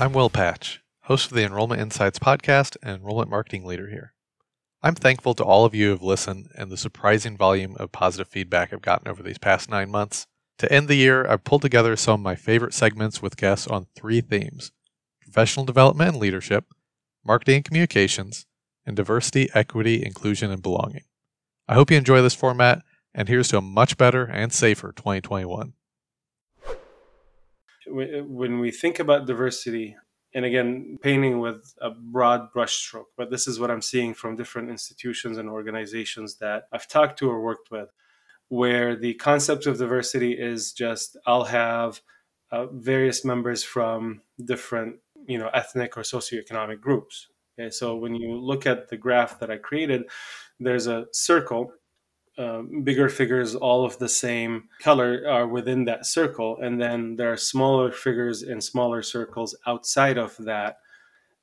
I'm Will Patch, host of the Enrollment Insights podcast and enrollment marketing leader here. I'm thankful to all of you who have listened and the surprising volume of positive feedback I've gotten over these past nine months. To end the year, I've pulled together some of my favorite segments with guests on three themes professional development and leadership, marketing and communications, and diversity, equity, inclusion, and belonging. I hope you enjoy this format, and here's to a much better and safer 2021 when we think about diversity, and again, painting with a broad brushstroke, but this is what I'm seeing from different institutions and organizations that I've talked to or worked with, where the concept of diversity is just I'll have uh, various members from different, you know, ethnic or socioeconomic groups. Okay, so when you look at the graph that I created, there's a circle um, bigger figures, all of the same color, are within that circle. And then there are smaller figures in smaller circles outside of that.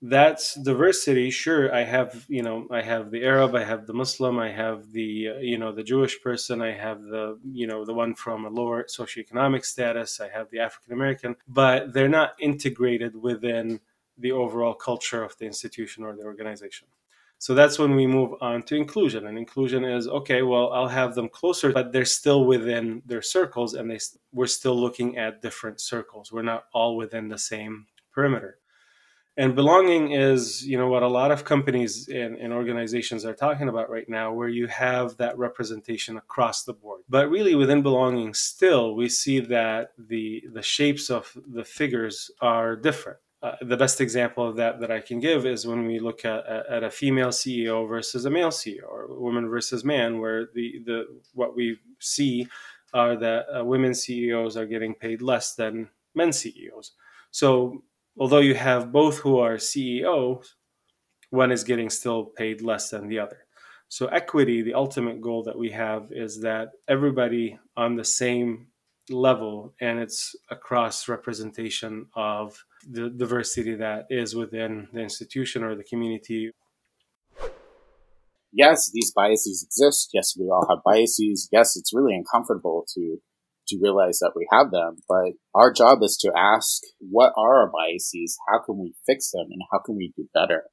That's diversity. Sure, I have, you know, I have the Arab, I have the Muslim, I have the, uh, you know, the Jewish person, I have the, you know, the one from a lower socioeconomic status, I have the African American, but they're not integrated within the overall culture of the institution or the organization. So that's when we move on to inclusion. And inclusion is okay, well, I'll have them closer, but they're still within their circles and they we're still looking at different circles. We're not all within the same perimeter. And belonging is, you know, what a lot of companies and, and organizations are talking about right now, where you have that representation across the board. But really within belonging still, we see that the the shapes of the figures are different. Uh, the best example of that that I can give is when we look at, at a female CEO versus a male CEO, or woman versus man, where the, the what we see are that uh, women CEOs are getting paid less than men CEOs. So although you have both who are CEOs, one is getting still paid less than the other. So equity, the ultimate goal that we have is that everybody on the same level and it's across representation of the diversity that is within the institution or the community. Yes, these biases exist. Yes, we all have biases. Yes, it's really uncomfortable to to realize that we have them, but our job is to ask what are our biases? How can we fix them and how can we do better?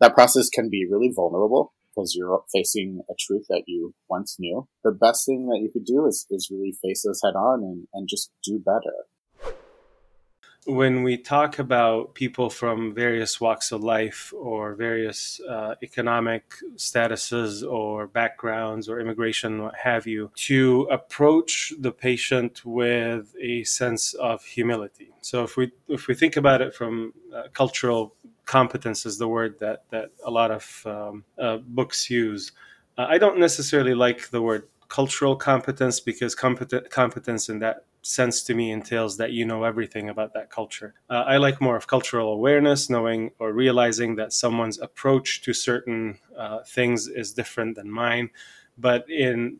That process can be really vulnerable because you're facing a truth that you once knew. The best thing that you could do is, is really face those head on and, and just do better when we talk about people from various walks of life or various uh, economic statuses or backgrounds or immigration, what have you, to approach the patient with a sense of humility. So if we if we think about it from uh, cultural competence is the word that that a lot of um, uh, books use. Uh, I don't necessarily like the word cultural competence because compet- competence in that sense to me entails that you know everything about that culture. Uh, I like more of cultural awareness, knowing or realizing that someone's approach to certain uh, things is different than mine. But in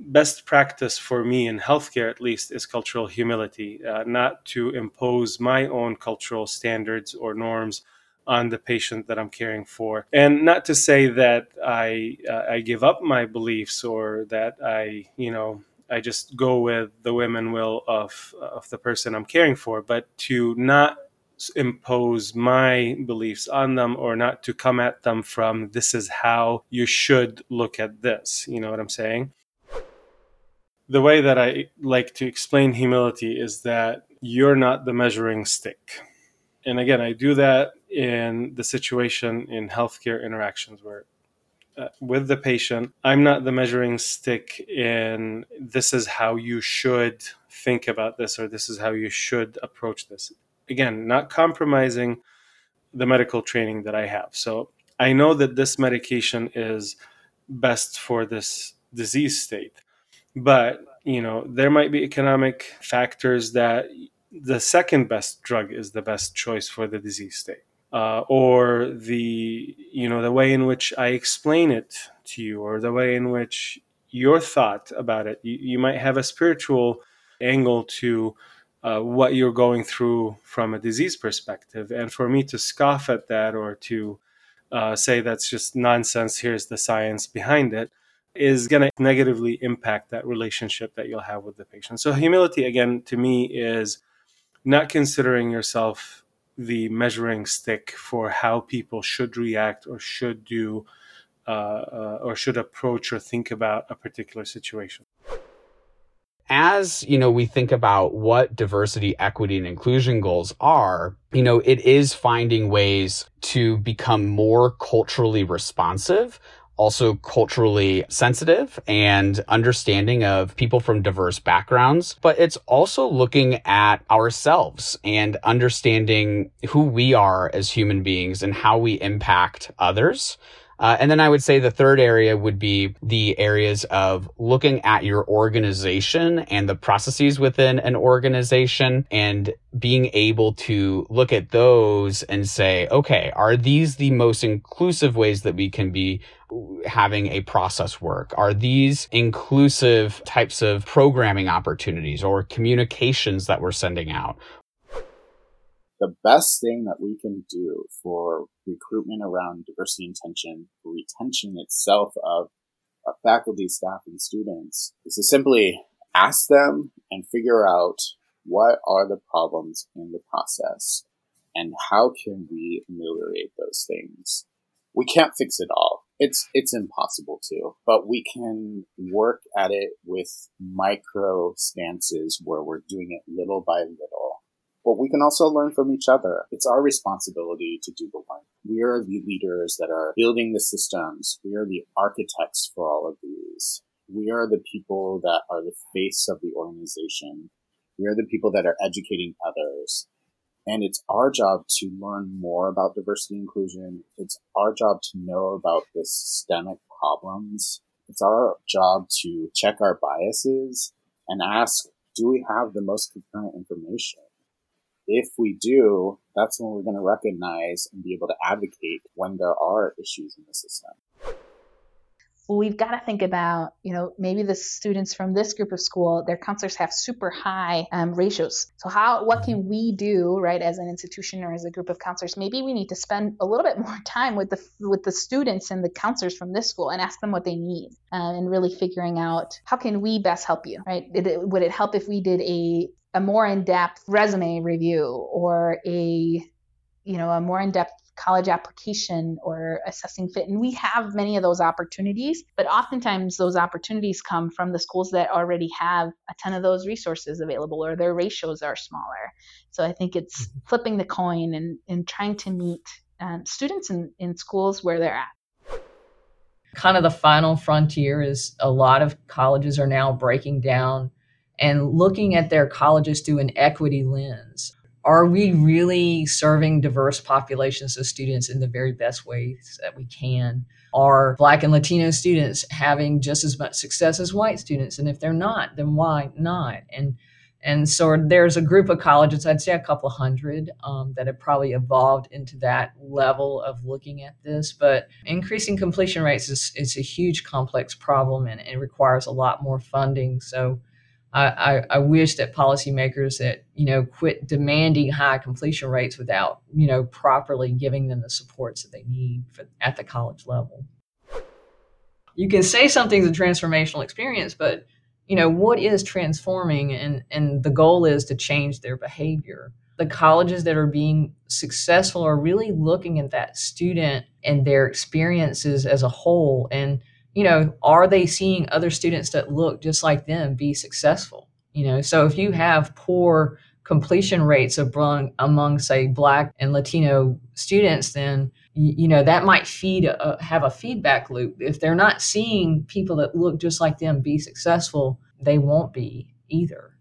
best practice for me in healthcare, at least, is cultural humility, uh, not to impose my own cultural standards or norms on the patient that I'm caring for. And not to say that I uh, I give up my beliefs or that I you know I just go with the and will of of the person I'm caring for, but to not impose my beliefs on them or not to come at them from this is how you should look at this. You know what I'm saying? The way that I like to explain humility is that you're not the measuring stick. And again, I do that in the situation in healthcare interactions where with the patient. I'm not the measuring stick in this is how you should think about this or this is how you should approach this. Again, not compromising the medical training that I have. So I know that this medication is best for this disease state. But, you know, there might be economic factors that the second best drug is the best choice for the disease state uh, or the you know the way in which I explain it to you, or the way in which your thought about it. You, you might have a spiritual angle to uh, what you're going through from a disease perspective, and for me to scoff at that or to uh, say that's just nonsense. Here's the science behind it. Is going to negatively impact that relationship that you'll have with the patient. So, humility, again, to me, is not considering yourself the measuring stick for how people should react or should do uh, uh, or should approach or think about a particular situation. As you know we think about what diversity equity and inclusion goals are you know it is finding ways to become more culturally responsive also culturally sensitive and understanding of people from diverse backgrounds, but it's also looking at ourselves and understanding who we are as human beings and how we impact others. Uh, and then I would say the third area would be the areas of looking at your organization and the processes within an organization and being able to look at those and say, okay, are these the most inclusive ways that we can be having a process work? Are these inclusive types of programming opportunities or communications that we're sending out? The best thing that we can do for recruitment around diversity intention, retention itself of our faculty, staff, and students is to simply ask them and figure out what are the problems in the process and how can we ameliorate those things. We can't fix it all. It's, it's impossible to, but we can work at it with micro stances where we're doing it little by little but we can also learn from each other. It's our responsibility to do the work. We are the leaders that are building the systems. We are the architects for all of these. We are the people that are the face of the organization. We are the people that are educating others. And it's our job to learn more about diversity and inclusion. It's our job to know about the systemic problems. It's our job to check our biases and ask, do we have the most concurrent information? If we do, that's when we're going to recognize and be able to advocate when there are issues in the system. We've got to think about, you know, maybe the students from this group of school, their counselors have super high um, ratios. So how, what can we do, right, as an institution or as a group of counselors? Maybe we need to spend a little bit more time with the with the students and the counselors from this school and ask them what they need, uh, and really figuring out how can we best help you, right? It, would it help if we did a a more in-depth resume review or a you know a more in-depth college application or assessing fit. And we have many of those opportunities but oftentimes those opportunities come from the schools that already have a ton of those resources available or their ratios are smaller. So i think it's mm-hmm. flipping the coin and, and trying to meet um, students in, in schools where they're at. Kind of the final frontier is a lot of colleges are now breaking down and looking at their colleges through an equity lens. Are we really serving diverse populations of students in the very best ways that we can? Are Black and Latino students having just as much success as white students? And if they're not, then why not? And and so there's a group of colleges, I'd say a couple hundred, um, that have probably evolved into that level of looking at this. But increasing completion rates is, is a huge complex problem and it requires a lot more funding. So I, I, wish that policymakers that you know quit demanding high completion rates without you know properly giving them the supports that they need for, at the college level. You can say something's a transformational experience, but you know what is transforming, and and the goal is to change their behavior. The colleges that are being successful are really looking at that student and their experiences as a whole and you know, are they seeing other students that look just like them be successful? You know, so if you have poor completion rates among, among say, Black and Latino students, then you know that might feed a, have a feedback loop. If they're not seeing people that look just like them be successful, they won't be either.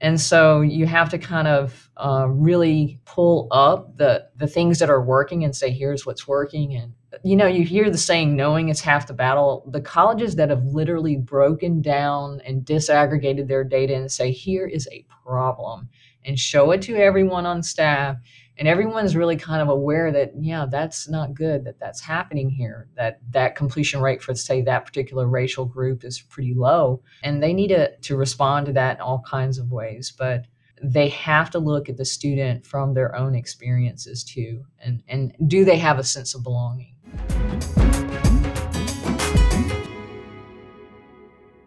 And so you have to kind of uh, really pull up the the things that are working and say, here's what's working, and you know, you hear the saying, knowing is half the battle. The colleges that have literally broken down and disaggregated their data and say, here is a problem, and show it to everyone on staff. And everyone's really kind of aware that, yeah, that's not good that that's happening here, that that completion rate for, say, that particular racial group is pretty low. And they need to, to respond to that in all kinds of ways. But they have to look at the student from their own experiences too and and do they have a sense of belonging